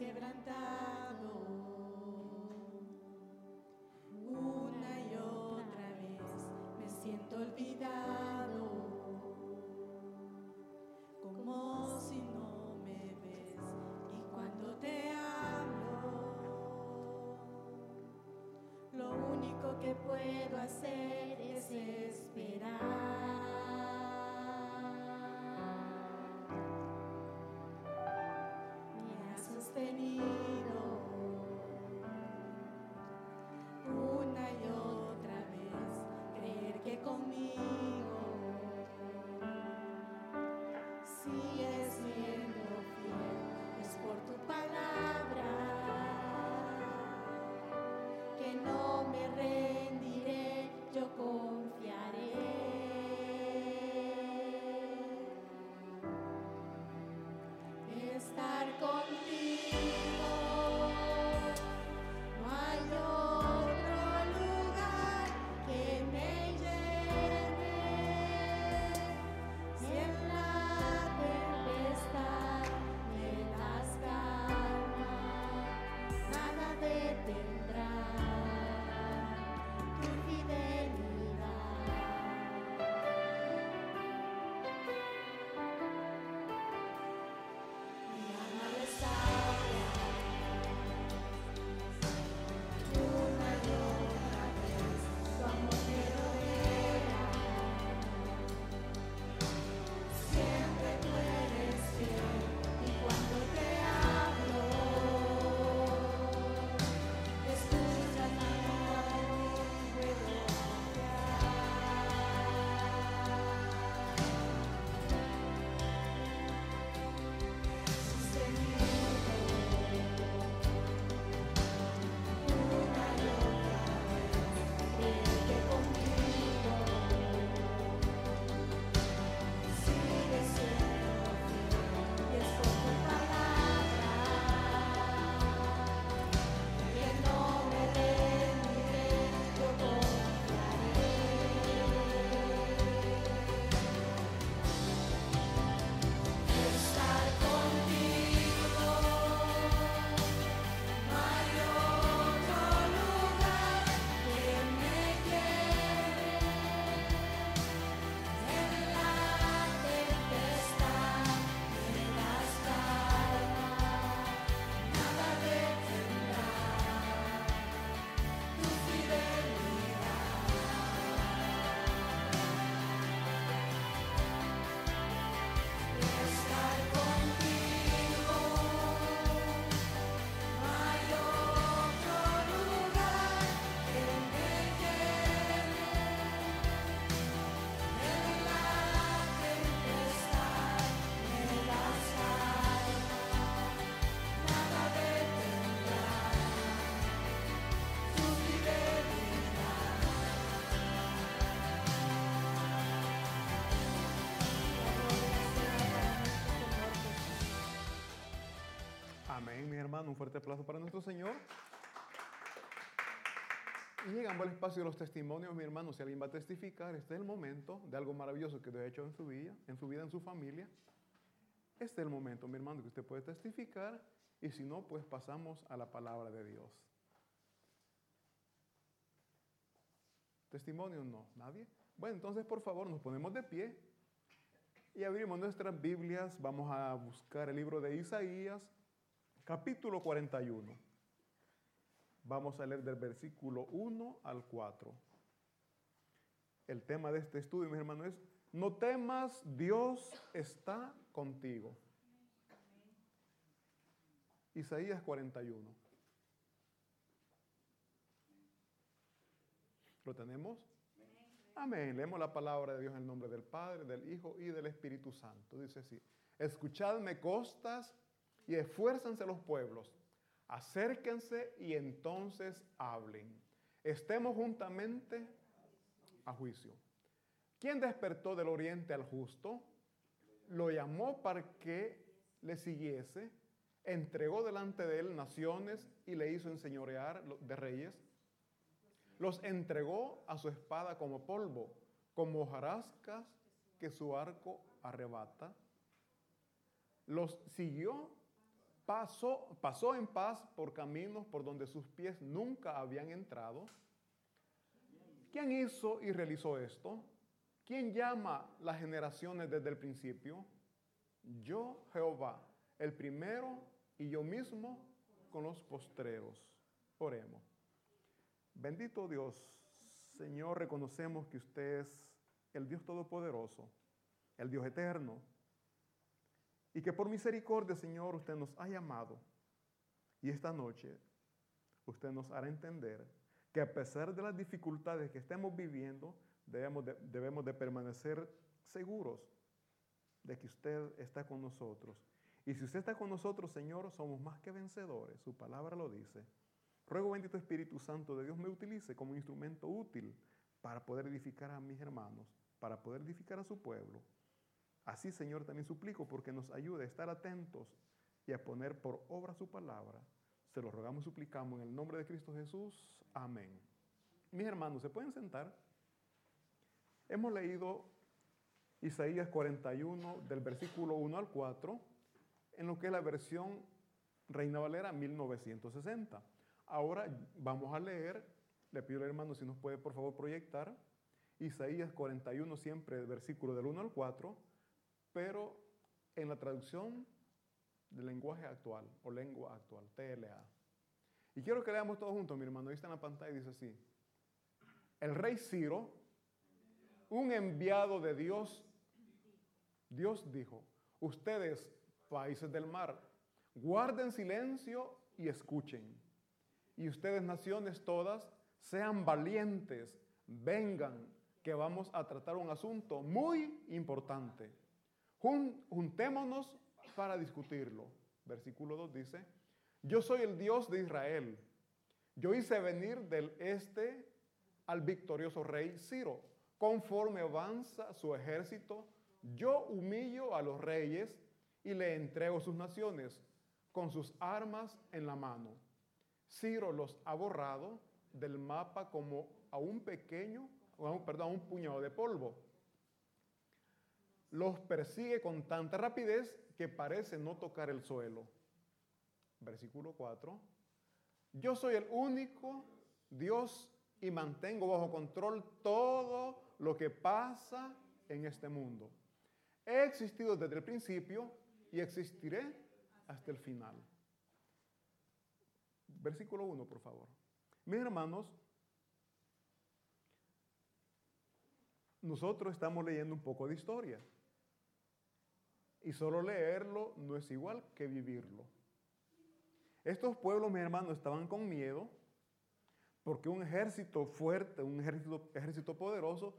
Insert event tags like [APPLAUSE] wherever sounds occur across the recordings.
has Una y otra vez, creer que conmigo Fuerte aplauso para nuestro Señor. Y llegamos al espacio de los testimonios, mi hermano. Si alguien va a testificar, este es el momento de algo maravilloso que Dios ha hecho en su vida, en su vida, en su familia. Este es el momento, mi hermano, que usted puede testificar. Y si no, pues pasamos a la palabra de Dios. ¿Testimonios no? ¿Nadie? Bueno, entonces por favor nos ponemos de pie y abrimos nuestras Biblias. Vamos a buscar el libro de Isaías, capítulo 41. Vamos a leer del versículo 1 al 4. El tema de este estudio, mis hermanos, es, no temas, Dios está contigo. Isaías 41. ¿Lo tenemos? Amén. Leemos la palabra de Dios en el nombre del Padre, del Hijo y del Espíritu Santo. Dice así, escuchadme costas y esfuérzanse los pueblos, acérquense y entonces hablen. Estemos juntamente a juicio. ¿Quién despertó del oriente al justo? Lo llamó para que le siguiese, entregó delante de él naciones y le hizo enseñorear de reyes. Los entregó a su espada como polvo, como hojarascas que su arco arrebata. Los siguió pasó, pasó en paz por caminos por donde sus pies nunca habían entrado. ¿Quién hizo y realizó esto? ¿Quién llama las generaciones desde el principio? Yo, Jehová, el primero y yo mismo con los postreros. Oremos. Bendito Dios, Señor, reconocemos que usted es el Dios Todopoderoso, el Dios Eterno, y que por misericordia, Señor, usted nos ha llamado. Y esta noche usted nos hará entender que a pesar de las dificultades que estemos viviendo, debemos de, debemos de permanecer seguros de que usted está con nosotros. Y si usted está con nosotros, Señor, somos más que vencedores. Su palabra lo dice. Ruego, bendito Espíritu Santo de Dios, me utilice como instrumento útil para poder edificar a mis hermanos, para poder edificar a su pueblo. Así, Señor, también suplico porque nos ayude a estar atentos y a poner por obra su palabra. Se lo rogamos y suplicamos en el nombre de Cristo Jesús. Amén. Mis hermanos, ¿se pueden sentar? Hemos leído Isaías 41 del versículo 1 al 4 en lo que es la versión Reina Valera 1960. Ahora vamos a leer, le pido al hermano si nos puede por favor proyectar, Isaías 41 siempre, el versículo del 1 al 4, pero en la traducción del lenguaje actual o lengua actual, TLA. Y quiero que leamos todos juntos, mi hermano, ahí está en la pantalla y dice así. El rey Ciro, un enviado de Dios, Dios dijo, ustedes, países del mar, guarden silencio y escuchen y ustedes naciones todas, sean valientes, vengan, que vamos a tratar un asunto muy importante. Juntémonos para discutirlo. Versículo 2 dice, yo soy el Dios de Israel. Yo hice venir del este al victorioso rey Ciro. Conforme avanza su ejército, yo humillo a los reyes y le entrego sus naciones con sus armas en la mano. Ciro los ha borrado del mapa como a un pequeño, perdón, a un puñado de polvo. Los persigue con tanta rapidez que parece no tocar el suelo. Versículo 4. Yo soy el único Dios y mantengo bajo control todo lo que pasa en este mundo. He existido desde el principio y existiré hasta el final. Versículo 1, por favor. Mis hermanos, nosotros estamos leyendo un poco de historia. Y solo leerlo no es igual que vivirlo. Estos pueblos, mis hermanos, estaban con miedo porque un ejército fuerte, un ejército, poderoso,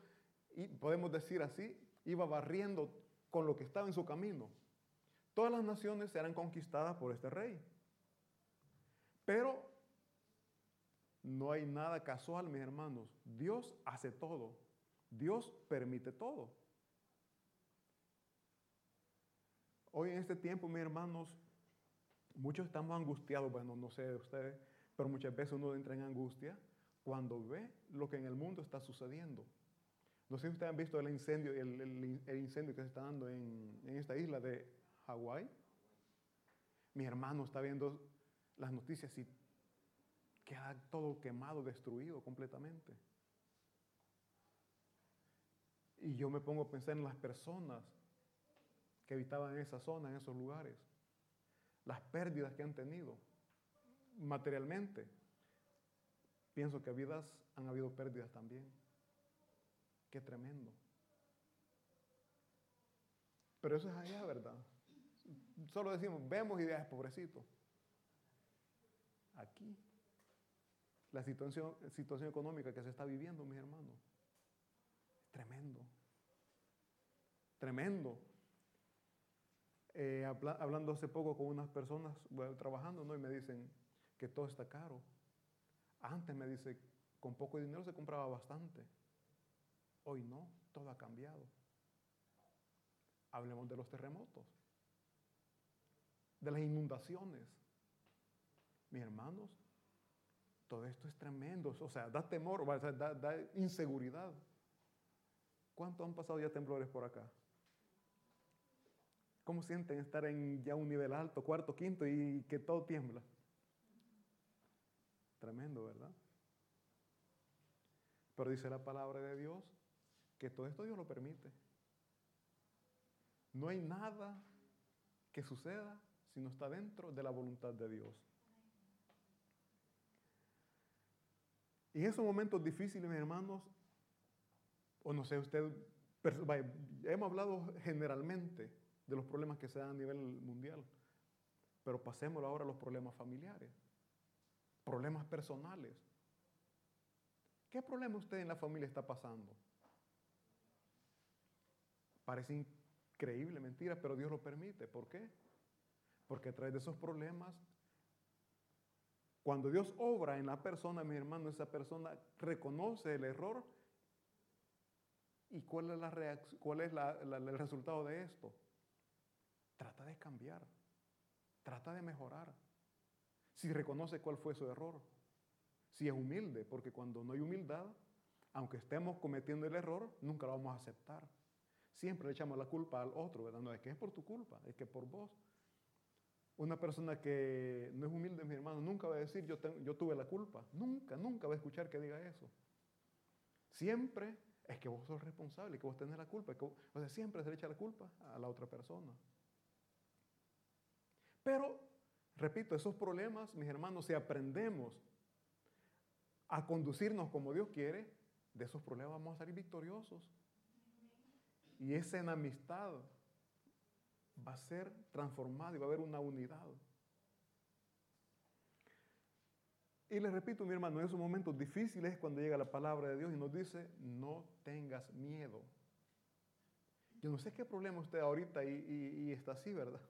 y podemos decir así, iba barriendo con lo que estaba en su camino. Todas las naciones eran conquistadas por este rey. Pero no hay nada casual, mis hermanos. Dios hace todo. Dios permite todo. Hoy en este tiempo, mis hermanos, muchos estamos angustiados. Bueno, no sé de ustedes, pero muchas veces uno entra en angustia cuando ve lo que en el mundo está sucediendo. No sé si ustedes han visto el incendio, el, incendio que se está dando en, en esta isla de Hawái. Mi hermano está viendo las noticias y queda todo quemado, destruido completamente. Y yo me pongo a pensar en las personas que habitaban en esa zona, en esos lugares, las pérdidas que han tenido materialmente. Pienso que vidas han habido pérdidas también. Qué tremendo. Pero eso es allá, ¿verdad? Solo decimos, vemos ideas, pobrecito aquí. La situación, situación económica que se está viviendo, mis hermanos. Tremendo. Tremendo. Eh, hablando hace poco con unas personas trabajando, ¿no? Y me dicen que todo está caro. Antes me dice, con poco dinero se compraba bastante. Hoy no, todo ha cambiado. Hablemos de los terremotos, de las inundaciones, mis hermanos, todo esto es tremendo. O sea, da temor, da, inseguridad. ¿Cuántos han pasado ya temblores por acá? ¿Cómo sienten estar en ya un nivel alto, cuarto, quinto y que todo tiembla? Tremendo, ¿verdad? Pero dice la palabra de Dios que todo esto Dios lo permite. No hay nada que suceda si no está dentro de la voluntad de Dios. Y en esos momentos difíciles, mis hermanos, o no sé, usted, hemos hablado generalmente de los problemas que se dan a nivel mundial, pero pasemos ahora a los problemas familiares, problemas personales. ¿Qué problema usted en la familia está pasando? Parece increíble, mentira, pero Dios lo permite. ¿Por qué? Porque a través de esos problemas, cuando Dios obra en la persona, mi hermano, esa persona reconoce el error. ¿Y cuál es, la cuál es el resultado de esto? Trata de cambiar, trata de mejorar. Si reconoce cuál fue su error, si es humilde, porque cuando no hay humildad, aunque estemos cometiendo el error, nunca lo vamos a aceptar. Siempre le echamos la culpa al otro, ¿verdad? No es que es por tu culpa, es que por vos. Una persona que no es humilde, mi hermano, nunca va a decir yo, tuve la culpa. Nunca, nunca va a escuchar que diga eso. Siempre es que vos sos responsable, que vos tenés la culpa. o sea, siempre se le echa la culpa a la otra persona. Pero, repito, esos problemas, mis hermanos, si aprendemos a conducirnos como Dios quiere, de esos problemas vamos a salir victoriosos. Y esa enemistad va a ser transformada y va a haber una unidad. Y les repito, mi hermano, en esos momentos difíciles es cuando llega la palabra de Dios y nos dice, no tengas miedo. Yo no sé qué problema usted ahorita y, está así, ¿verdad?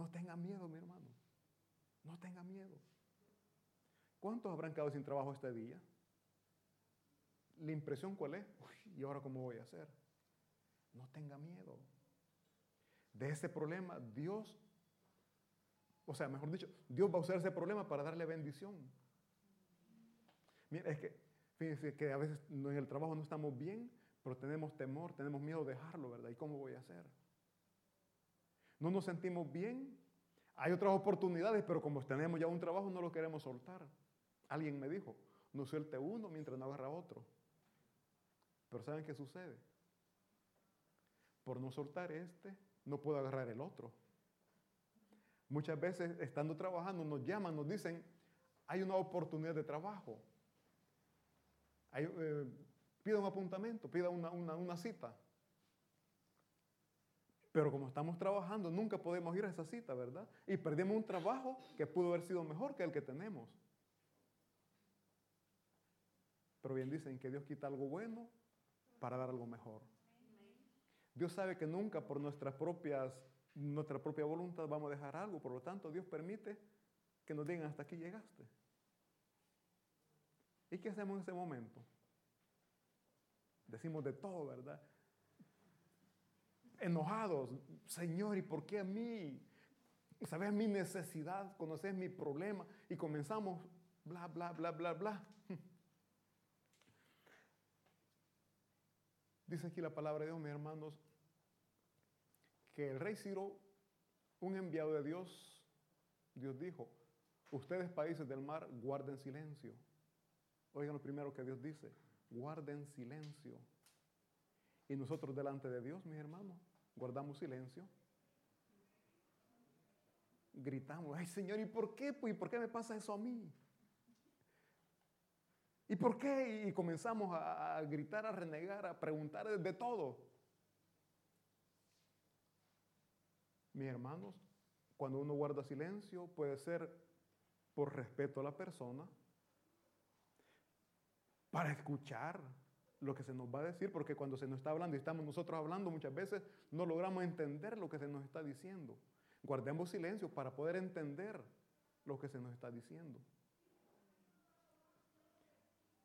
No tenga miedo, mi hermano. No tenga miedo. ¿Cuántos habrán quedado sin trabajo este día? ¿La impresión cuál es? ¿Y ahora cómo voy a hacer? No tenga miedo. De ese problema, Dios, o sea, mejor dicho, Dios va a usar ese problema para darle bendición. Mira, es que, fíjense que a veces en el trabajo no estamos bien, pero tenemos temor, tenemos miedo de dejarlo, ¿verdad? ¿Y cómo voy a hacer? No nos sentimos bien. Hay otras oportunidades, pero como tenemos ya un trabajo, no lo queremos soltar. Alguien me dijo, no suelte uno mientras no agarra otro. Pero ¿saben qué sucede? por no soltar este, no puedo agarrar el otro. Muchas veces, estando trabajando, nos llaman, nos dicen, hay una oportunidad de trabajo. Eh, pida un apuntamiento, pida una, una cita. Pero como estamos trabajando, nunca podemos ir a esa cita, ¿verdad? Y perdemos un trabajo que pudo haber sido mejor que el que tenemos. Pero bien dicen que Dios quita algo bueno para dar algo mejor. Dios sabe que nunca por nuestras propias, nuestra propia voluntad vamos a dejar algo, por lo tanto Dios permite que nos digan hasta aquí llegaste. ¿Y qué hacemos en ese momento? Decimos de todo, ¿verdad? Enojados, Señor, ¿y por qué a mí? ¿Sabes mi necesidad? ¿Conoces mi problema? Y comenzamos, bla, bla, bla, bla, bla. Dice aquí la palabra de Dios, mis hermanos, que el rey Ciro, un enviado de Dios, Dios dijo, ustedes países del mar, guarden silencio. Oigan lo primero que Dios dice, guarden silencio. Y nosotros delante de Dios, mis hermanos, guardamos silencio. Gritamos, ay Señor, ¿y por qué? ¿Y por qué me pasa eso a mí? ¿Y por qué? Y comenzamos a, gritar, a renegar, a preguntar de todo. Mis hermanos, cuando uno guarda silencio puede ser por respeto a la persona, para escuchar lo que se nos va a decir, porque cuando se nos está hablando y estamos nosotros hablando muchas veces no logramos entender lo que se nos está diciendo. Guardemos silencio para poder entender lo que se nos está diciendo.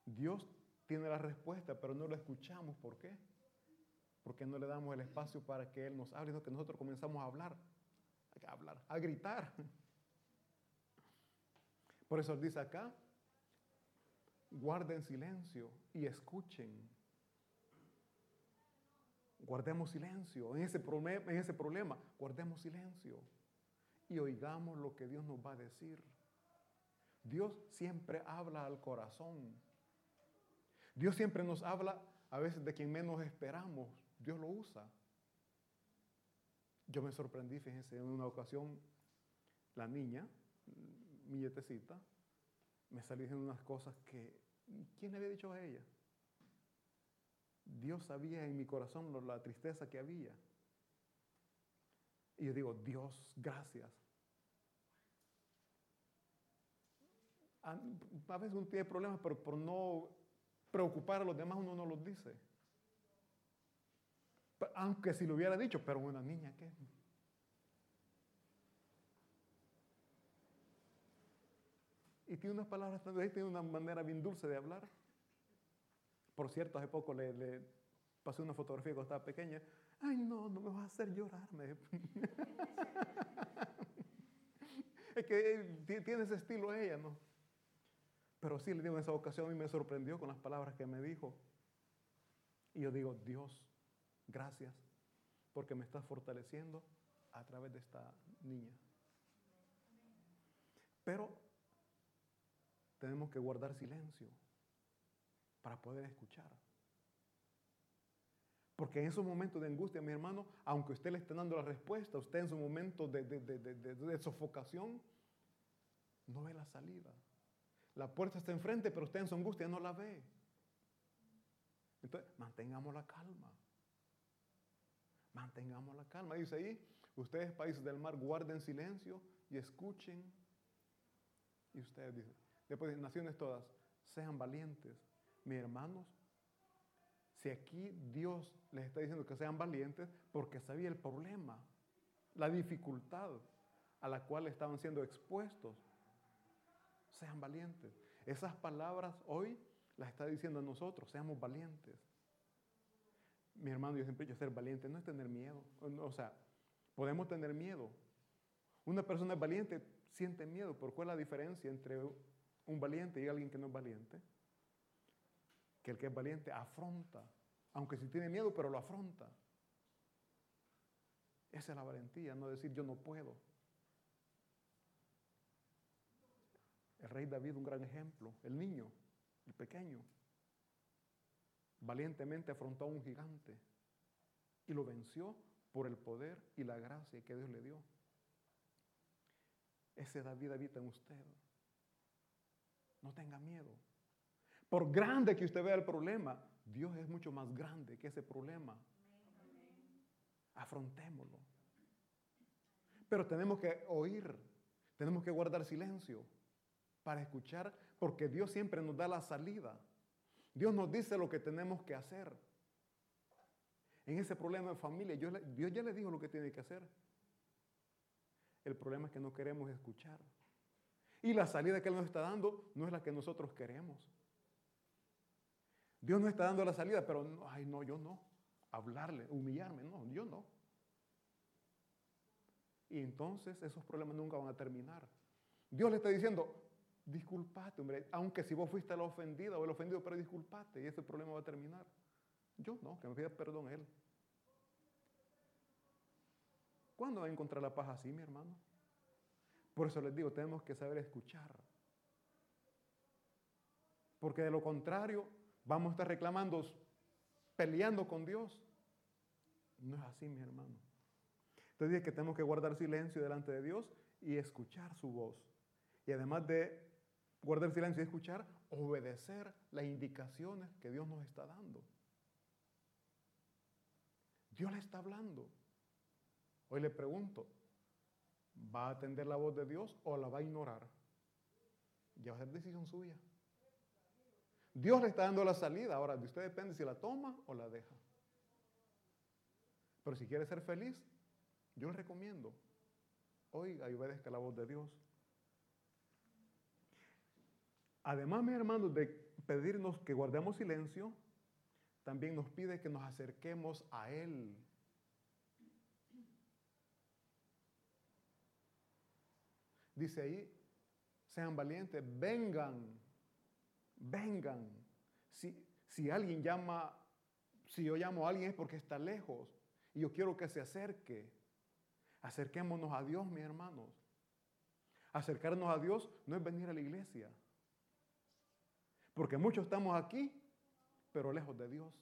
Dios tiene la respuesta, pero no lo escuchamos. ¿Por qué? Porque no le damos el espacio para que Él nos hable, sino que nosotros comenzamos a hablar, a hablar, a gritar. Por eso dice acá, guarden silencio y escuchen. guardemos silencio. En ese, problema, en ese problema, guardemos silencio. Y oigamos lo que Dios nos va a decir. Dios siempre habla al corazón. Dios siempre nos habla a veces de quien menos esperamos. Dios lo usa. Yo me sorprendí, fíjense, en una ocasión, la niña, mi yetecita, me salió diciendo unas cosas que, ¿quién le había dicho a ella? Dios sabía en mi corazón la tristeza que había. Y yo digo, Dios, gracias. A veces uno tiene problemas, pero por no preocupar a los demás uno no los dice. Aunque si lo hubiera dicho, pero una niña, ¿qué? Tiene unas palabras, tiene una manera bien dulce de hablar. Por cierto, hace poco le, pasé una fotografía cuando estaba pequeña. Ay, no, no me vas a hacer llorar. [LAUGHS] es que tiene ese estilo ella, ¿no? Pero sí le digo en esa ocasión y me sorprendió con las palabras que me dijo. Y yo digo, Dios, gracias, porque me estás fortaleciendo a través de esta niña. Pero tenemos que guardar silencio para poder escuchar. Porque en esos momentos de angustia, mi hermano, aunque usted le esté dando la respuesta, usted en su momento de, de sofocación, no ve la salida. La puerta está enfrente, pero usted en su angustia no la ve. Entonces, mantengamos la calma. Mantengamos la calma. Dice ahí, ustedes países del mar, guarden silencio y escuchen. Y ustedes dicen, después naciones todas, sean valientes. Mis hermanos, si aquí Dios les está diciendo que sean valientes, porque sabía el problema, la dificultad a la cual estaban siendo expuestos sean valientes. Esas palabras hoy las está diciendo a nosotros, seamos valientes. Mi hermano, yo siempre dicho, ser valiente no es tener miedo. O sea, podemos tener miedo. Una persona valiente siente miedo. ¿Por cuál es la diferencia entre un valiente y alguien que no es valiente? Que el que es valiente afronta, aunque si tiene miedo, pero lo afronta. Esa es la valentía, no decir yo no puedo. El rey David, un gran ejemplo, el niño, el pequeño, valientemente afrontó a un gigante y lo venció por el poder y la gracia que Dios le dio. Ese David habita en usted. No tenga miedo. Por grande que usted vea el problema, Dios es mucho más grande que ese problema. Afrontémoslo. Pero tenemos que oír, tenemos que guardar silencio para escuchar, porque Dios siempre nos da la salida. Dios nos dice lo que tenemos que hacer. En ese problema de familia, Dios, ya le dijo lo que tiene que hacer. El problema es que no queremos escuchar. Y la salida que Él nos está dando no es la que nosotros queremos. Dios nos está dando la salida, pero no, ay, no, yo no. Hablarle, humillarme, no, yo no. Y entonces esos problemas nunca van a terminar. Dios le está diciendo, disculpate, hombre, aunque si vos fuiste la ofendida o el ofendido, pero disculpate y ese problema va a terminar. Yo no, que me pida perdón él. ¿Cuándo va a encontrar la paz así, mi hermano? Por eso les digo, tenemos que saber escuchar. Porque de lo contrario, vamos a estar reclamando, peleando con Dios. No es así, mi hermano. Entonces dice que tenemos que guardar silencio delante de Dios y escuchar su voz. Y además de guardar silencio y escuchar, obedecer las indicaciones que Dios nos está dando. Dios le está hablando. Hoy le pregunto, ¿va a atender la voz de Dios o la va a ignorar? Ya va a ser decisión suya. Dios le está dando la salida. Ahora, de usted depende si la toma o la deja. Pero si quiere ser feliz, yo le recomiendo, oiga y obedezca la voz de Dios. Además, mis hermanos, de pedirnos que guardemos silencio, también nos pide que nos acerquemos a Él. Dice ahí, sean valientes, vengan, vengan. Si, si alguien llama Si yo llamo a alguien es porque está lejos y yo quiero que se acerque. Acerquémonos a Dios, mis hermanos. Acercarnos a Dios no es venir a la iglesia. Porque muchos estamos aquí, pero lejos de Dios.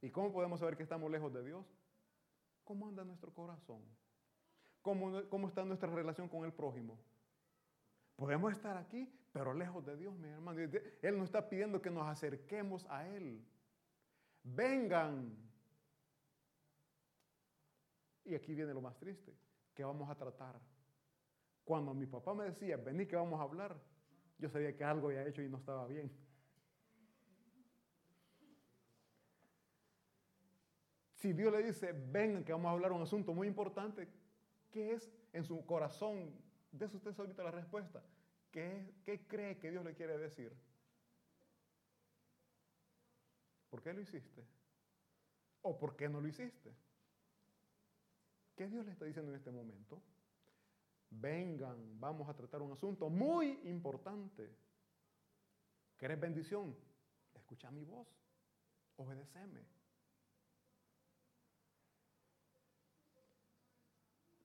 ¿Y cómo podemos saber que estamos lejos de Dios? ¿Cómo anda nuestro corazón? ¿Cómo, cómo está nuestra relación con el prójimo? Podemos estar aquí, pero lejos de Dios, mi hermano. Él nos está pidiendo que nos acerquemos a Él. Vengan. Y aquí viene lo más triste, que vamos a tratar. Cuando mi papá me decía, vení que vamos a hablar, yo sabía que algo había hecho y no estaba bien. Si Dios le dice, vengan que vamos a hablar un asunto muy importante, ¿qué es en su corazón? De usted ahorita la respuesta. ¿Qué, ¿Qué cree que Dios le quiere decir? ¿Por qué lo hiciste? ¿O por qué no lo hiciste? ¿Qué Dios le está diciendo en este momento? vengan, vamos a tratar un asunto muy importante. ¿Querés bendición? Escucha mi voz, obedeceme.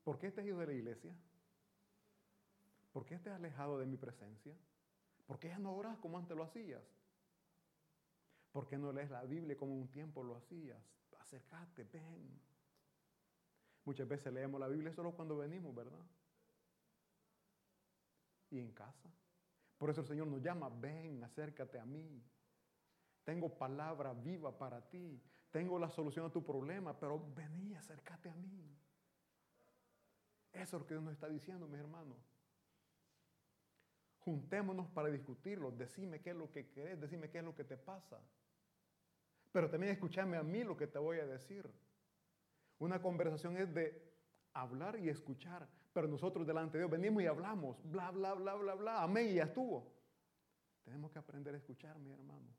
¿Por qué te has ido de la iglesia? ¿Por qué te has alejado de mi presencia? ¿Por qué ya no oras como antes lo hacías? ¿Por qué no lees la Biblia como un tiempo lo hacías? Acércate, ven. Muchas veces leemos la Biblia solo cuando venimos, ¿verdad? y en casa. Por eso el Señor nos llama, ven, acércate a mí. Tengo palabra viva para ti. Tengo la solución a tu problema, pero vení, acércate a mí. Eso es lo que Dios nos está diciendo, mis hermanos. Juntémonos para discutirlo. Decime qué es lo que querés, decime qué es lo que te pasa. Pero también escúchame a mí lo que te voy a decir. Una conversación es de hablar y escuchar. Pero nosotros delante de Dios venimos y hablamos, bla, bla, bla, bla, bla, amén, y ya estuvo. Tenemos que aprender a escuchar, mi hermano.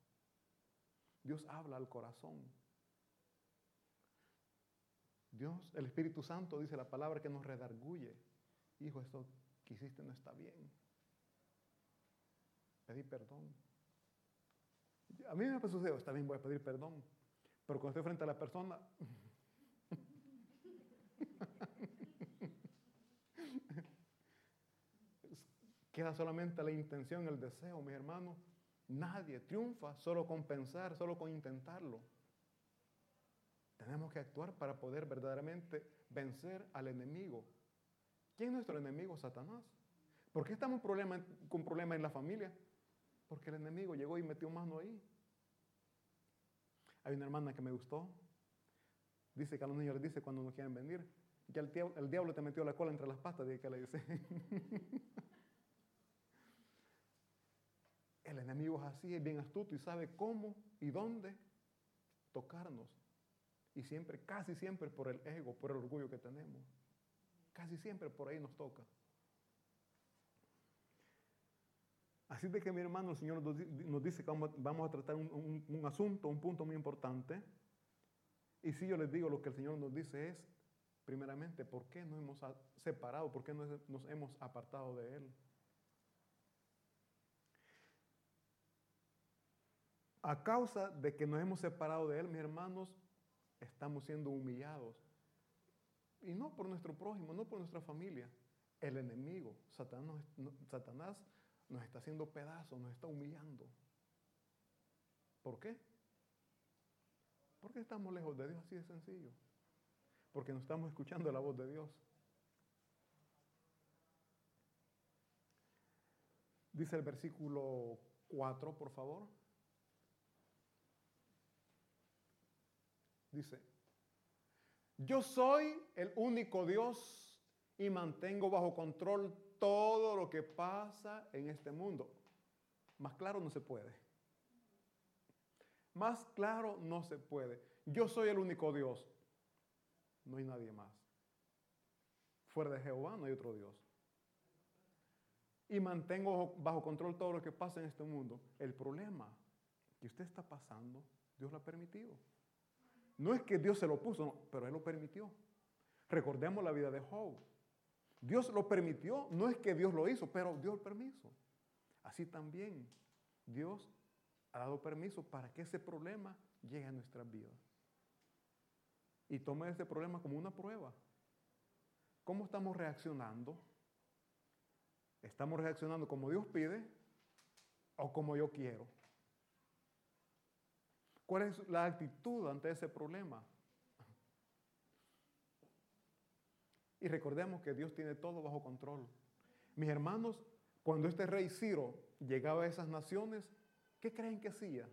Dios habla al corazón. Dios, el Espíritu Santo dice la palabra que nos redarguye. Hijo, esto que hiciste no está bien. Pedí perdón. A mí me sucedido, está bien, voy a pedir perdón. Pero cuando estoy frente a la persona, [LAUGHS] Queda solamente la intención, el deseo, mis hermanos. Nadie triunfa solo con pensar, solo con intentarlo. Tenemos que actuar para poder verdaderamente vencer al enemigo. ¿Quién es nuestro enemigo? Satanás. ¿Por qué estamos con problemas en la familia? Porque el enemigo llegó y metió mano ahí. Hay una hermana que me gustó. Dice que a los niños les dice cuando no quieren venir, que el, diablo te metió la cola entre las patas, y que le dice. [LAUGHS] El enemigo es así, es bien astuto y sabe cómo y dónde tocarnos. Y siempre, casi siempre por el ego, por el orgullo que tenemos. Casi siempre por ahí nos toca. Así de que mi hermano, el Señor nos dice que vamos a tratar un, asunto, un punto muy importante. Y si yo les digo lo que el Señor nos dice es, primeramente, ¿por qué nos hemos separado? ¿Por qué nos hemos apartado de Él? A causa de que nos hemos separado de Él, mis hermanos, estamos siendo humillados. Y no por nuestro prójimo, no por nuestra familia. El enemigo, Satanás, nos está haciendo pedazos, nos está humillando. ¿Por qué? Porque estamos lejos de Dios, así de sencillo. Porque no estamos escuchando la voz de Dios. Dice el versículo 4, por favor. Dice, yo soy el único Dios y mantengo bajo control todo lo que pasa en este mundo. Más claro no se puede. Más claro no se puede. Yo soy el único Dios. No hay nadie más. Fuera de Jehová no hay otro Dios. Y mantengo bajo control todo lo que pasa en este mundo. El problema que usted está pasando, Dios lo ha permitido. No es que Dios se lo puso, pero Él lo permitió. Recordemos la vida de Job. Dios lo permitió, no es que Dios lo hizo, pero dio el permiso. Así también Dios ha dado permiso para que ese problema llegue a nuestras vidas. Y tome este problema como una prueba. ¿Cómo estamos reaccionando? ¿Estamos reaccionando como Dios pide o como yo quiero? ¿Cuál es la actitud ante ese problema? Y recordemos que Dios tiene todo bajo control. Mis hermanos, cuando este rey Ciro llegaba a esas naciones, ¿qué creen que hacía?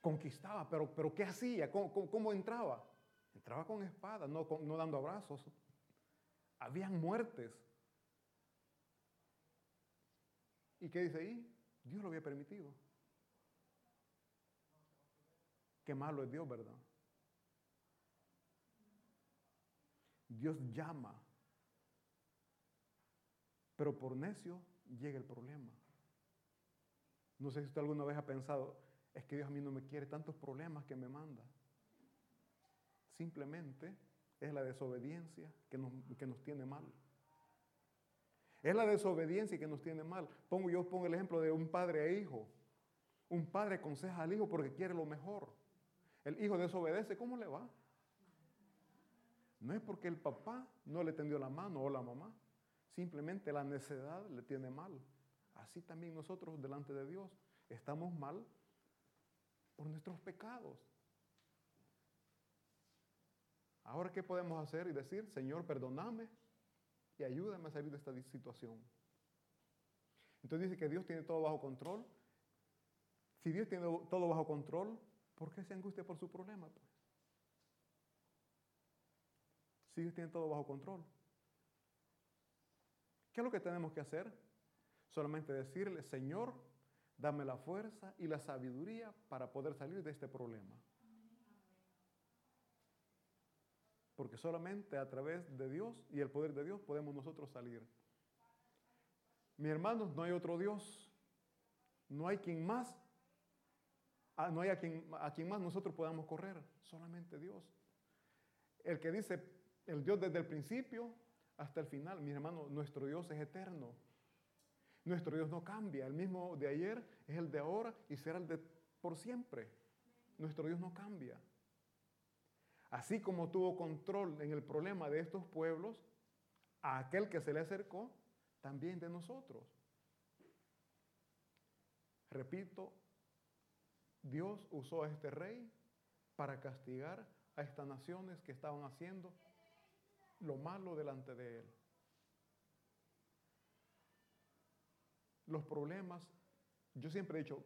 Conquistaba, pero, pero ¿qué hacía? ¿Cómo, entraba? Entraba con espada, no, no dando abrazos. Habían muertes. ¿Y qué dice ahí? Dios lo había permitido. Qué malo es Dios, ¿verdad? Dios llama, pero por necio llega el problema. No sé si usted alguna vez ha pensado, es que Dios a mí no me quiere tantos problemas que me manda. Simplemente es la desobediencia que nos, que nos tiene mal. Es la desobediencia que nos tiene mal. Pongo, yo pongo el ejemplo de un padre e hijo. Un padre aconseja al hijo porque quiere lo mejor. El hijo desobedece, ¿cómo le va? No es porque el papá no le tendió la mano o la mamá, simplemente la necedad le tiene mal. Así también nosotros delante de Dios estamos mal por nuestros pecados. Ahora, ¿qué podemos hacer y decir, Señor, perdóname y ayúdame a salir de esta situación? Entonces dice que Dios tiene todo bajo control. Si Dios tiene todo bajo control, ¿por qué se angustia por su problema? Pues? Si tiene todo bajo control. ¿Qué es lo que tenemos que hacer? Solamente decirle, Señor, dame la fuerza y la sabiduría para poder salir de este problema. Porque solamente a través de Dios y el poder de Dios podemos nosotros salir. Mis hermanos, no hay otro Dios. No hay quien más, no hay a quien, a más nosotros podamos correr. Solamente Dios. El que dice, el Dios desde el principio hasta el final. Mi hermano, nuestro Dios es eterno. Nuestro Dios no cambia. El mismo de ayer es el de ahora y será el de por siempre. Nuestro Dios no cambia. Así como tuvo control en el problema de estos pueblos, a aquel que se le acercó, también de nosotros. Repito, Dios usó a este rey para castigar a estas naciones que estaban haciendo lo malo delante de Él. Los problemas, yo siempre he dicho,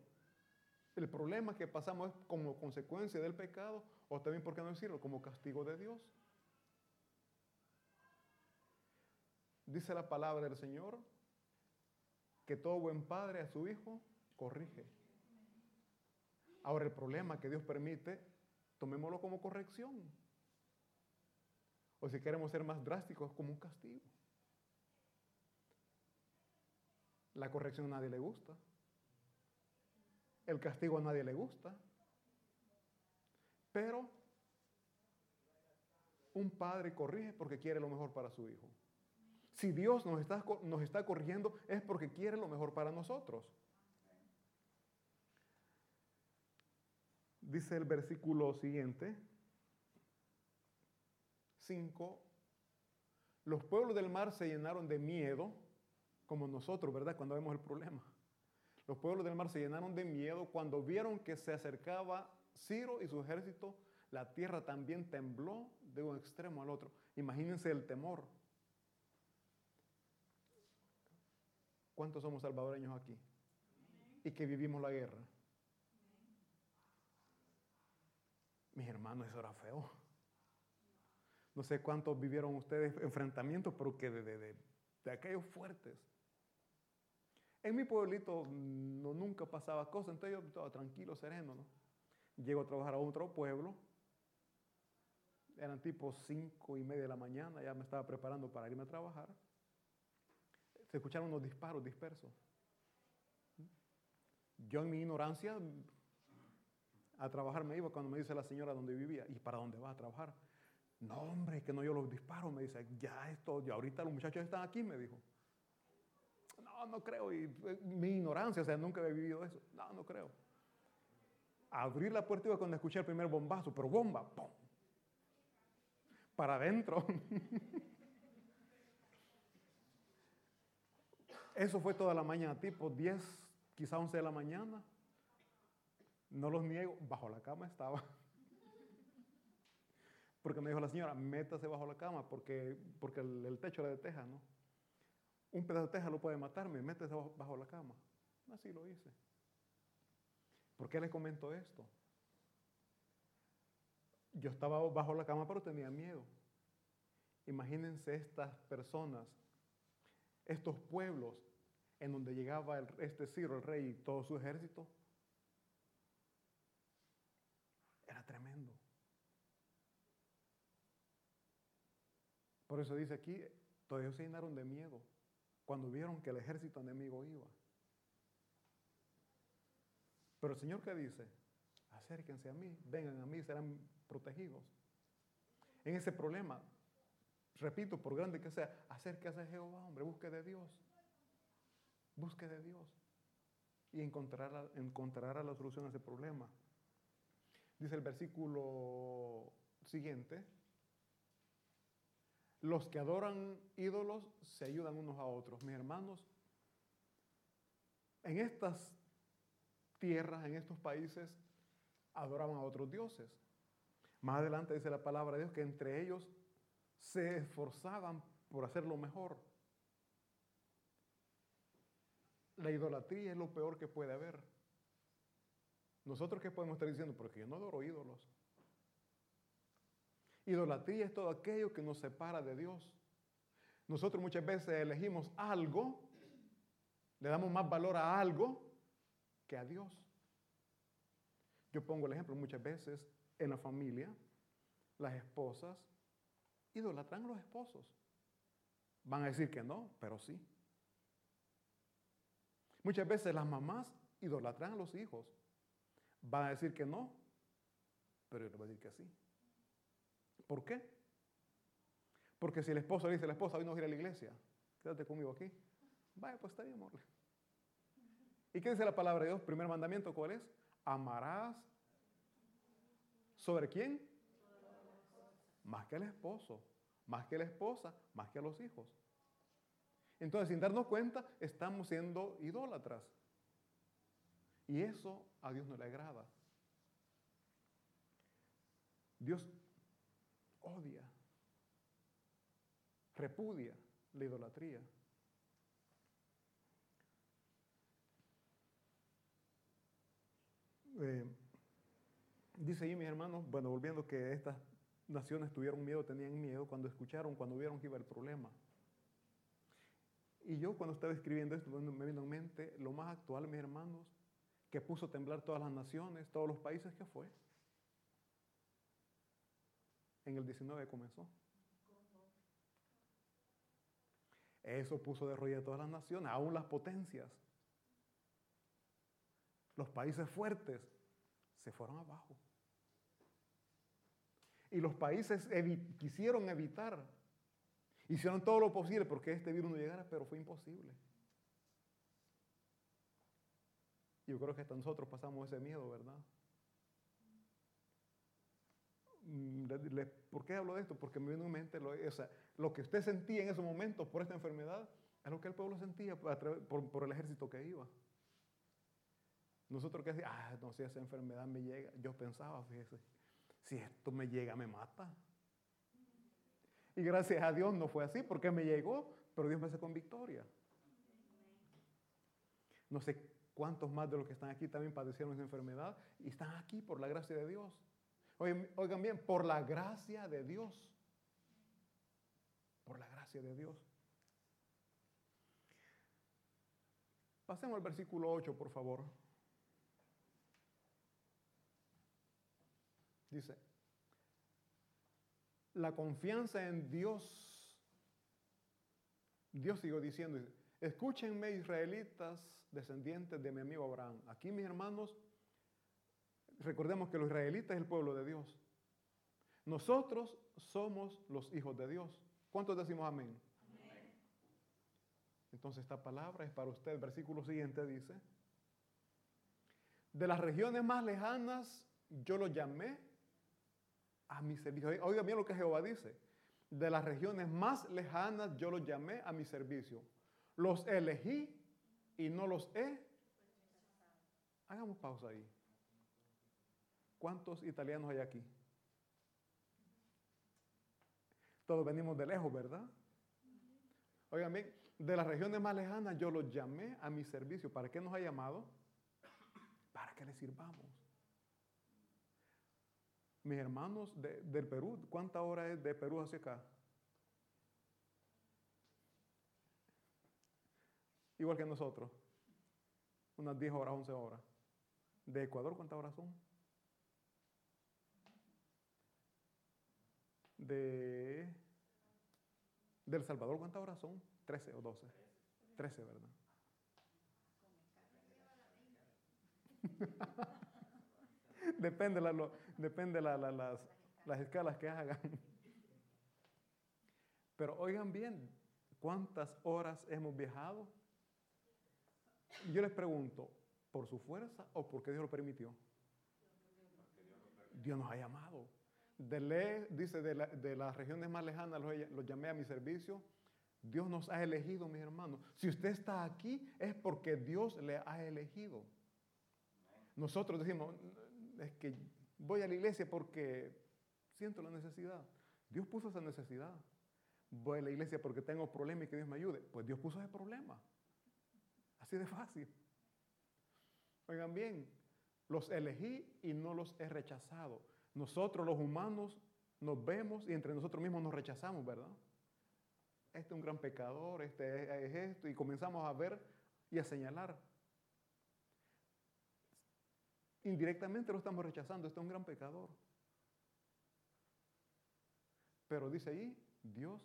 el problema que pasamos es como consecuencia del pecado o también, ¿por qué no decirlo? Como castigo de Dios. Dice la palabra del Señor que todo buen padre a su hijo corrige. Ahora el problema que Dios permite, tomémoslo como corrección. O si queremos ser más drásticos, como un castigo. La corrección a nadie le gusta. El castigo a nadie le gusta. Pero un padre corrige porque quiere lo mejor para su hijo. Si Dios nos está, nos está corrigiendo es porque quiere lo mejor para nosotros. Dice el versículo siguiente, 5, los pueblos del mar se llenaron de miedo, como nosotros, ¿verdad? Cuando vemos el problema. Los pueblos del mar se llenaron de miedo cuando vieron que se acercaba Ciro y su ejército. La tierra también tembló de un extremo al otro. Imagínense el temor. ¿Cuántos somos salvadoreños aquí? Y que vivimos la guerra. Mis hermanos, eso era feo. No sé cuántos vivieron ustedes enfrentamientos, pero que de, aquellos fuertes. En mi pueblito no, nunca pasaba cosas, entonces yo estaba tranquilo, sereno, ¿no? Llego a trabajar a otro pueblo, eran tipo cinco y media de la mañana, ya me estaba preparando para irme a trabajar. Se escucharon unos disparos dispersos. Yo en mi ignorancia a trabajar me iba cuando me dice la señora dónde vivía y para dónde va a trabajar. No, hombre, que no yo los disparo. Me dice, ya esto, ya ahorita los muchachos están aquí, me dijo. No, no creo. Y mi ignorancia, o sea, nunca he vivido eso. No, no creo. abrir la puerta iba cuando escuché el primer bombazo, pero bomba, ¡pum! Para adentro. [LAUGHS] Eso fue toda la mañana, tipo 10, quizá 11 de la mañana. No los niego, bajo la cama estaba. Porque me dijo la señora, métase bajo la cama porque, porque el, techo era de teja, ¿no? Un pedazo de teja lo puede matarme, métese bajo, bajo la cama. Así lo hice. ¿Por qué les comento esto? Yo estaba bajo la cama pero tenía miedo. Imagínense estas personas, estos pueblos en donde llegaba este Ciro, el rey y todo su ejército. Era tremendo. Por eso dice aquí, todos se llenaron de miedo cuando vieron que el ejército enemigo iba. Pero el Señor qué dice, acérquense a mí, vengan a mí, serán protegidos. En ese problema, repito, por grande que sea, acérquese a Jehová, hombre, busque de Dios. Busque de Dios y encontrará la solución a ese problema. Dice el versículo siguiente, los que adoran ídolos se ayudan unos a otros. Mis hermanos, en estas tierras, en estos países, adoraban a otros dioses. Más adelante dice la palabra de Dios que entre ellos se esforzaban por hacer lo mejor. La idolatría es lo peor que puede haber. Nosotros qué podemos estar diciendo, porque yo no adoro ídolos. Idolatría es todo aquello que nos separa de Dios. Nosotros muchas veces elegimos algo, le damos más valor a algo que a Dios. Yo pongo el ejemplo muchas veces en la familia, las esposas idolatran a los esposos. Van a decir que no, pero sí. Muchas veces las mamás idolatran a los hijos. Van a decir que no, pero yo les voy a decir que sí. ¿Por qué? Porque si el esposo le dice a la esposa, hoy no ir a la iglesia, quédate conmigo aquí. Vaya, pues está bien, amor. ¿Y qué dice la palabra de Dios? Primer mandamiento, ¿cuál es? Amarás sobre quién? Más que al esposo, más que a la esposa, más que a los hijos. Entonces, sin darnos cuenta, estamos siendo idólatras. Y eso a Dios no le agrada. Dios odia, repudia la idolatría. Eh, dice ahí mis hermanos, bueno, volviendo que estas naciones tuvieron miedo, tenían miedo cuando escucharon, cuando vieron que iba el problema. Y yo cuando estaba escribiendo esto me vino en mente lo más actual, mis hermanos, que puso a temblar todas las naciones, todos los países, que fue? En el 19 comenzó. Eso puso de rodillas a todas las naciones, aún las potencias. Los países fuertes se fueron abajo. Y los países quisieron evitar Hicieron todo lo posible porque este virus no llegara, pero fue imposible. Yo creo que hasta nosotros pasamos ese miedo, ¿verdad? Mm, ¿Por qué hablo de esto? Porque me viene en mente lo, lo que usted sentía en esos momentos por esta enfermedad, es lo que el pueblo sentía por, por el ejército que iba. Nosotros que decíamos, ah, no, si esa enfermedad me llega, yo pensaba, fíjese, si esto me llega, me mata. Y gracias a Dios no fue así, porque me llegó, pero Dios me hace con victoria. No sé cuántos más de los que están aquí también padecieron esa enfermedad y están aquí por la gracia de Dios. Oigan, bien, por la gracia de Dios. Por la gracia de Dios. Pasemos al versículo 8, por favor. Dice, la confianza en Dios. Dios siguió diciendo, escúchenme israelitas, descendientes de mi amigo Abraham. Aquí mis hermanos, recordemos que los israelitas es el pueblo de Dios. Nosotros somos los hijos de Dios. ¿Cuántos decimos amén? Entonces esta palabra es para usted. El versículo siguiente dice, De las regiones más lejanas, yo los llamé a mi servicio. Oiga bien lo que Jehová dice. De las regiones más lejanas, yo los llamé a mi servicio. Los elegí y no los he. Hagamos pausa ahí. ¿Cuántos italianos hay aquí? Todos venimos de lejos, ¿verdad? Oigan bien, de las regiones más lejanas yo los llamé a mi servicio. ¿Para qué nos ha llamado? Para que les sirvamos. Mis hermanos del Perú, ¿cuánta hora es de Perú hacia acá? Igual que nosotros. Unas 10 horas, 11 horas. ¿De Ecuador cuántas horas son? De, El Salvador cuántas horas son? 13 o 12. 13, ¿verdad? [LAUGHS] depende la, depende la, las, las escalas que hagan. Pero oigan bien, ¿cuántas horas hemos viajado? Yo les pregunto, ¿por su fuerza o porque Dios lo permitió? Dios nos ha llamado. De dice, de, las regiones más lejanas los, llamé a mi servicio. Dios nos ha elegido, mis hermanos. Si usted está aquí es porque Dios le ha elegido. Nosotros decimos, es que voy a la iglesia porque siento la necesidad. Dios puso esa necesidad. Voy a la iglesia porque tengo problemas y que Dios me ayude. Pues Dios puso ese problema. Así de fácil. Oigan bien, los elegí y no los he rechazado. Nosotros los humanos nos vemos y entre nosotros mismos nos rechazamos, ¿verdad? Este es un gran pecador, este es esto, y comenzamos a ver y a señalar. Indirectamente lo estamos rechazando, este es un gran pecador. Pero dice ahí, Dios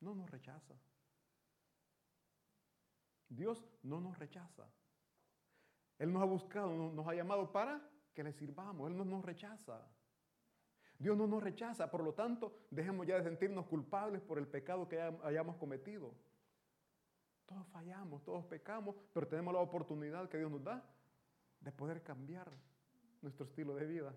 no nos rechaza. Dios no nos rechaza. Él nos ha buscado, nos ha llamado para que le sirvamos. Él no nos rechaza. Dios no nos rechaza. Por lo tanto, dejemos ya de sentirnos culpables por el pecado que hayamos cometido. Todos fallamos, todos pecamos, pero tenemos la oportunidad que Dios nos da de poder cambiar nuestro estilo de vida.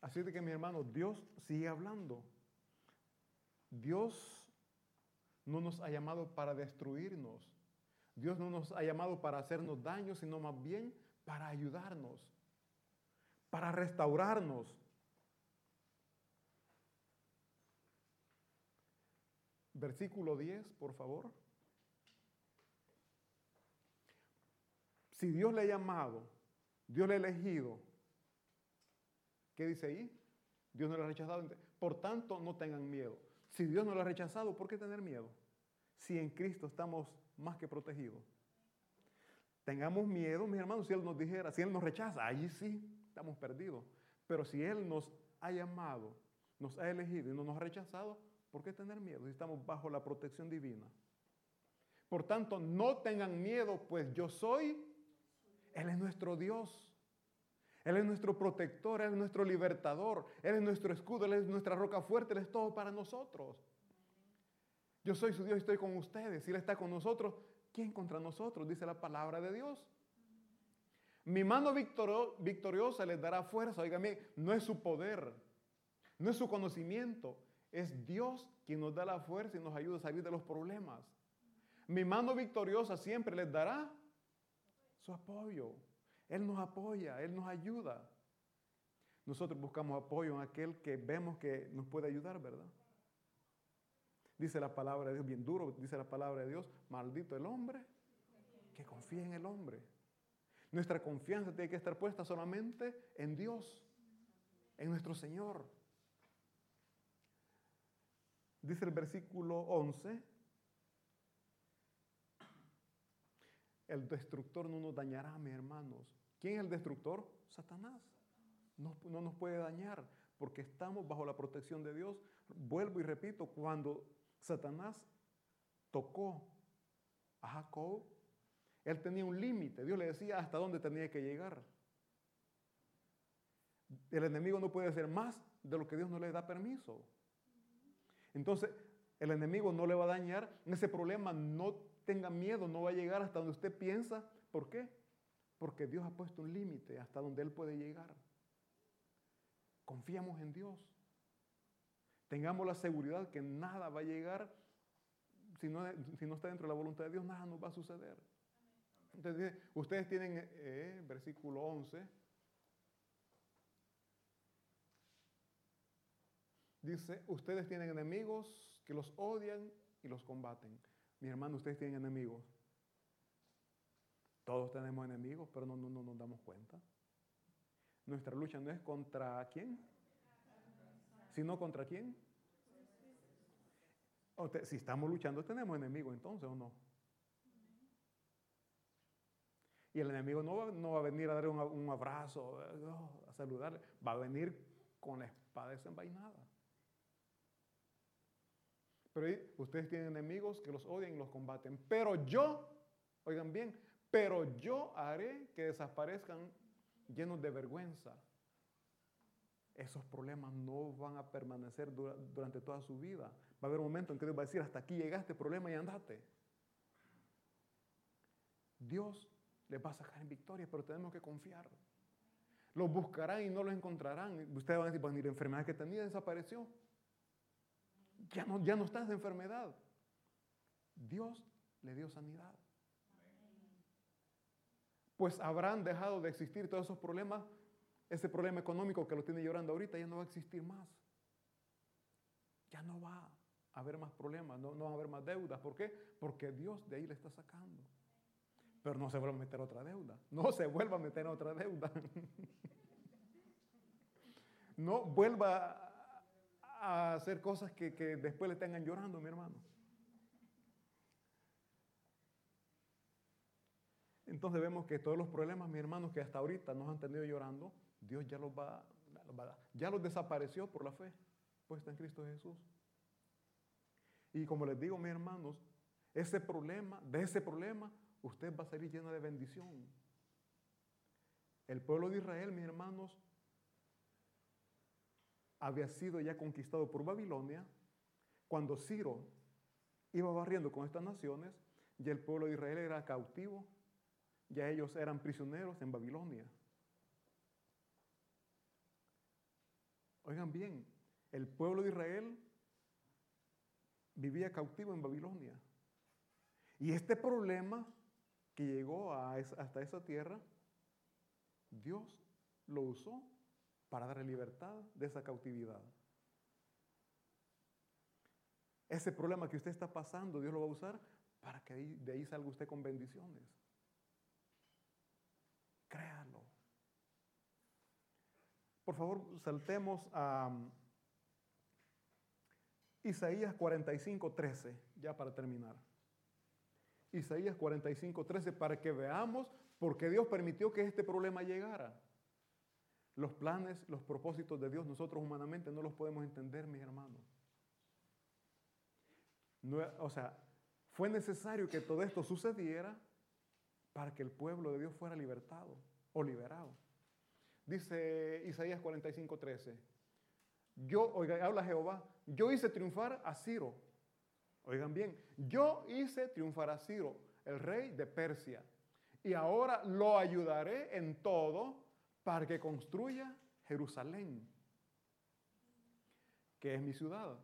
Así de que mi hermano, Dios sigue hablando. Dios no nos ha llamado para destruirnos. Dios no nos ha llamado para hacernos daño, sino más bien para ayudarnos, para restaurarnos. Versículo 10, por favor. Si Dios le ha llamado, Dios le ha elegido, ¿qué dice ahí? Dios no le ha rechazado. Por tanto, no tengan miedo. Si Dios no lo ha rechazado, ¿por qué tener miedo? Si en Cristo estamos más que protegidos. Tengamos miedo, mis hermanos, si Él nos dijera, si Él nos rechaza, allí sí, estamos perdidos. Pero si Él nos ha llamado, nos ha elegido y no nos ha rechazado, ¿por qué tener miedo si estamos bajo la protección divina? Por tanto, no tengan miedo, pues yo soy, Él es nuestro Dios. Él es nuestro protector, Él es nuestro libertador, Él es nuestro escudo, Él es nuestra roca fuerte, Él es todo para nosotros. Yo soy su Dios y estoy con ustedes. Si Él está con nosotros, ¿quién contra nosotros? Dice la palabra de Dios. Mi mano victoriosa les dará fuerza. Óigame, no es su poder, no es su conocimiento, es Dios quien nos da la fuerza y nos ayuda a salir de los problemas. Mi mano victoriosa siempre les dará su apoyo. Él nos apoya, Él nos ayuda. Nosotros buscamos apoyo en aquel que vemos que nos puede ayudar, ¿verdad? Dice la palabra de Dios, bien duro, dice la palabra de Dios, maldito el hombre que confía en el hombre. Nuestra confianza tiene que estar puesta solamente en Dios, en nuestro Señor. Dice el versículo 11, el destructor no nos dañará, mis hermanos. ¿Quién es el destructor? Satanás. No, nos puede dañar porque estamos bajo la protección de Dios. Vuelvo y repito, cuando Satanás tocó a Jacob, él tenía un límite. Dios le decía hasta dónde tenía que llegar. El enemigo no puede hacer más de lo que Dios no le da permiso. Entonces, el enemigo no le va a dañar. Ese problema no tenga miedo, no va a llegar hasta donde usted piensa. ¿Por qué? Porque Dios ha puesto un límite hasta donde Él puede llegar. Confiamos en Dios. Tengamos la seguridad que nada va a llegar. Si no, si no está dentro de la voluntad de Dios, nada nos va a suceder. Entonces, ustedes tienen, eh, versículo 11, dice, ustedes tienen enemigos que los odian y los combaten. Mi hermano, ustedes tienen enemigos. Todos tenemos enemigos, pero no, no, no nos damos cuenta. Nuestra lucha no es contra quién, sino contra quién. O si estamos luchando, tenemos enemigos entonces o no. Y el enemigo no va, a venir a dar un, abrazo, a saludarle, va a venir con la espada desenvainada. Pero ustedes tienen enemigos que los odian y los combaten. Pero yo, oigan bien, pero yo haré que desaparezcan llenos de vergüenza. Esos problemas no van a permanecer dura- durante toda su vida. Va a haber un momento en que Dios va a decir, hasta aquí llegaste, problema y andate. Dios les va a sacar en victoria, pero tenemos que confiar. Los buscarán y no los encontrarán. Ustedes van a decir, pues ni la enfermedad que tenía desapareció. Ya no, ya no está esa enfermedad. Dios le dio sanidad. Pues habrán dejado de existir todos esos problemas. Ese problema económico que lo tiene llorando ahorita ya no va a existir más. Ya no va a haber más problemas, no, no va a haber más deudas. ¿Por qué? Porque Dios de ahí le está sacando. Pero no se vuelva a meter otra deuda. No se vuelva a meter otra deuda. [LAUGHS] No vuelva a hacer cosas que, que después le tengan llorando, mi hermano. Entonces vemos que todos los problemas, mi hermano, que hasta ahorita nos han tenido llorando, Dios ya los va, a dar. Ya los desapareció por la fe puesta en Cristo Jesús. Y como les digo, mis hermanos, ese problema, de ese problema, usted va a salir lleno de bendición. El pueblo de Israel, mis hermanos, había sido ya conquistado por Babilonia. Cuando Ciro iba barriendo con estas naciones, ya el pueblo de Israel era cautivo, ya ellos eran prisioneros en Babilonia. Oigan bien, el pueblo de Israel vivía cautivo en Babilonia. Y este problema que llegó hasta esa tierra, Dios lo usó para darle libertad de esa cautividad. Ese problema que usted está pasando, Dios lo va a usar para que de ahí salga usted con bendiciones. Créalo. Por favor, saltemos a um, Isaías 45, 13, ya para terminar. Isaías 45, 13, para que veamos por qué Dios permitió que este problema llegara. Los planes, los propósitos de Dios, nosotros humanamente no los podemos entender, mis hermanos. No, o sea, fue necesario que todo esto sucediera para que el pueblo de Dios fuera libertado o liberado. Dice Isaías 45, 13. Yo, habla Jehová, yo hice triunfar a Ciro. Oigan bien, yo hice triunfar a Ciro, el rey de Persia, y ahora lo ayudaré en todo para que construya Jerusalén, que es mi ciudad.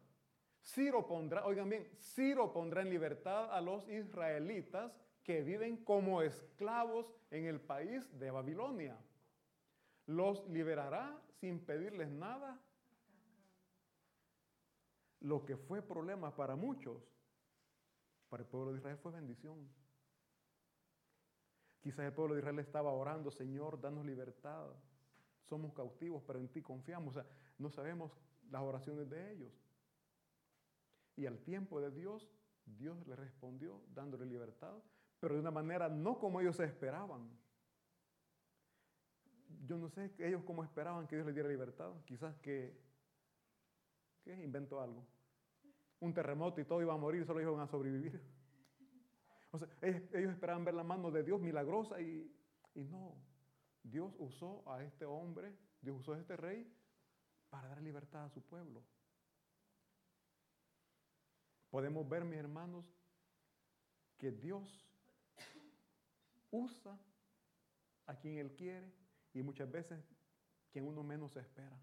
Ciro pondrá, oigan bien, Ciro pondrá en libertad a los israelitas que viven como esclavos en el país de Babilonia. Los liberará sin pedirles nada. Lo que fue problema para muchos, para el pueblo de Israel fue bendición. Quizás el pueblo de Israel estaba orando, Señor, danos libertad. Somos cautivos, pero en ti confiamos. O sea, no sabemos las oraciones de ellos. Y al tiempo de Dios, Dios le respondió dándole libertad, pero de una manera no como ellos esperaban. Yo no sé ellos cómo esperaban que Dios les diera libertad. Quizás que. Inventó algo. Un terremoto y todo iba a morir, solo iban a sobrevivir. Ellos, esperaban ver la mano de Dios milagrosa y, y no. Dios usó a este hombre, Dios usó a este rey para dar libertad a su pueblo. Podemos ver, mis hermanos, que Dios usa a quien Él quiere y muchas veces quien uno menos espera.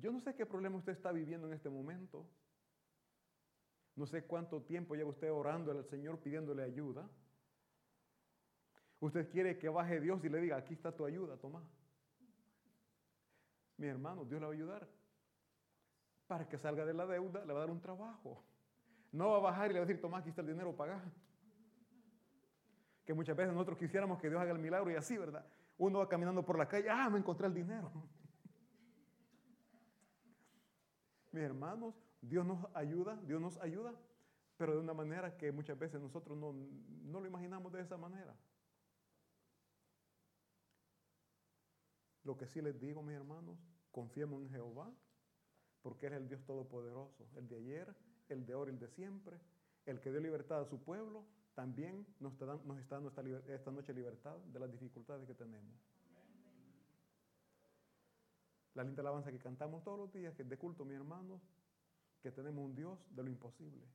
Yo no sé qué problema usted está viviendo en este momento. No sé cuánto tiempo lleva usted orando al Señor pidiéndole ayuda. Usted quiere que baje Dios y le diga, aquí está tu ayuda, toma. Mi hermano, Dios le va a ayudar. Para que salga de la deuda, le va a dar un trabajo. No va a bajar y le va a decir, toma, aquí está el dinero, paga. Que muchas veces nosotros quisiéramos que Dios haga el milagro y así, ¿verdad? Uno va caminando por la calle, ah, me encontré el dinero. [LAUGHS] Mis hermanos, Dios nos ayuda, Dios nos ayuda, pero de una manera que muchas veces nosotros no, no lo imaginamos de esa manera. Lo que sí les digo, mis hermanos, confiemos en Jehová, porque Él es el Dios Todopoderoso, el de ayer, el de ahora, el de siempre, el que dio libertad a su pueblo, también nos está, nos está dando esta, esta noche libertad de las dificultades que tenemos. La linda alabanza que cantamos todos los días, que es de culto, mis hermanos, que tenemos un Dios de lo imposible.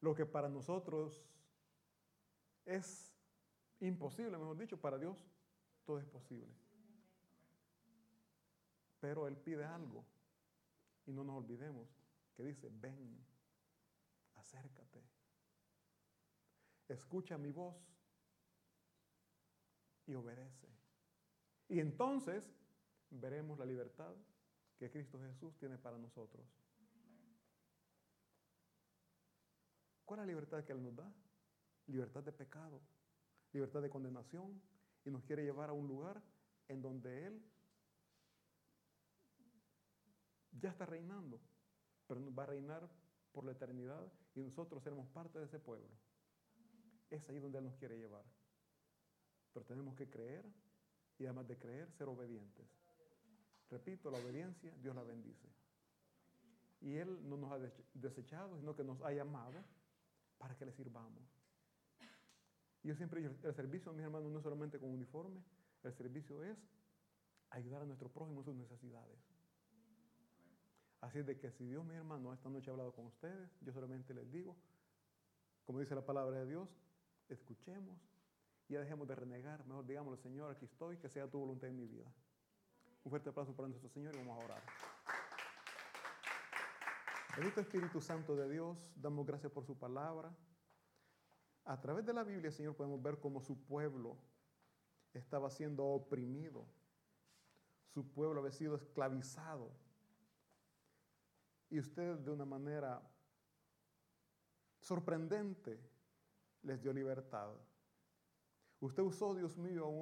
Lo que para nosotros es imposible, mejor dicho, para Dios todo es posible. Pero Él pide algo y no nos olvidemos que dice, ven, acércate, escucha mi voz y obedece. Y entonces veremos la libertad que Cristo Jesús tiene para nosotros. ¿Cuál es la libertad que Él nos da? Libertad de pecado, libertad de condenación y nos quiere llevar a un lugar en donde Él ya está reinando, pero va a reinar por la eternidad y nosotros seremos parte de ese pueblo. Es ahí donde Él nos quiere llevar. Pero tenemos que creer y además de creer, ser obedientes. Repito, la obediencia, Dios la bendice. Y Él no nos ha desechado, sino que nos ha llamado para que le sirvamos. Yo siempre digo, el servicio, mis hermanos, no es solamente con uniforme, el servicio es ayudar a nuestro prójimo en sus necesidades. Así es de que si Dios, mi hermano, esta noche ha hablado con ustedes, yo solamente les digo, como dice la palabra de Dios, escuchemos ya dejemos de renegar. Mejor digámosle, Señor, aquí estoy, que sea tu voluntad en mi vida. Un fuerte aplauso para nuestro Señor y vamos a orar. Bendito Espíritu Santo de Dios, damos gracias por su palabra. A través de la Biblia, Señor, podemos ver cómo su pueblo estaba siendo oprimido. Su pueblo había sido esclavizado. Y usted de una manera sorprendente les dio libertad. Usted usó, Dios mío, a un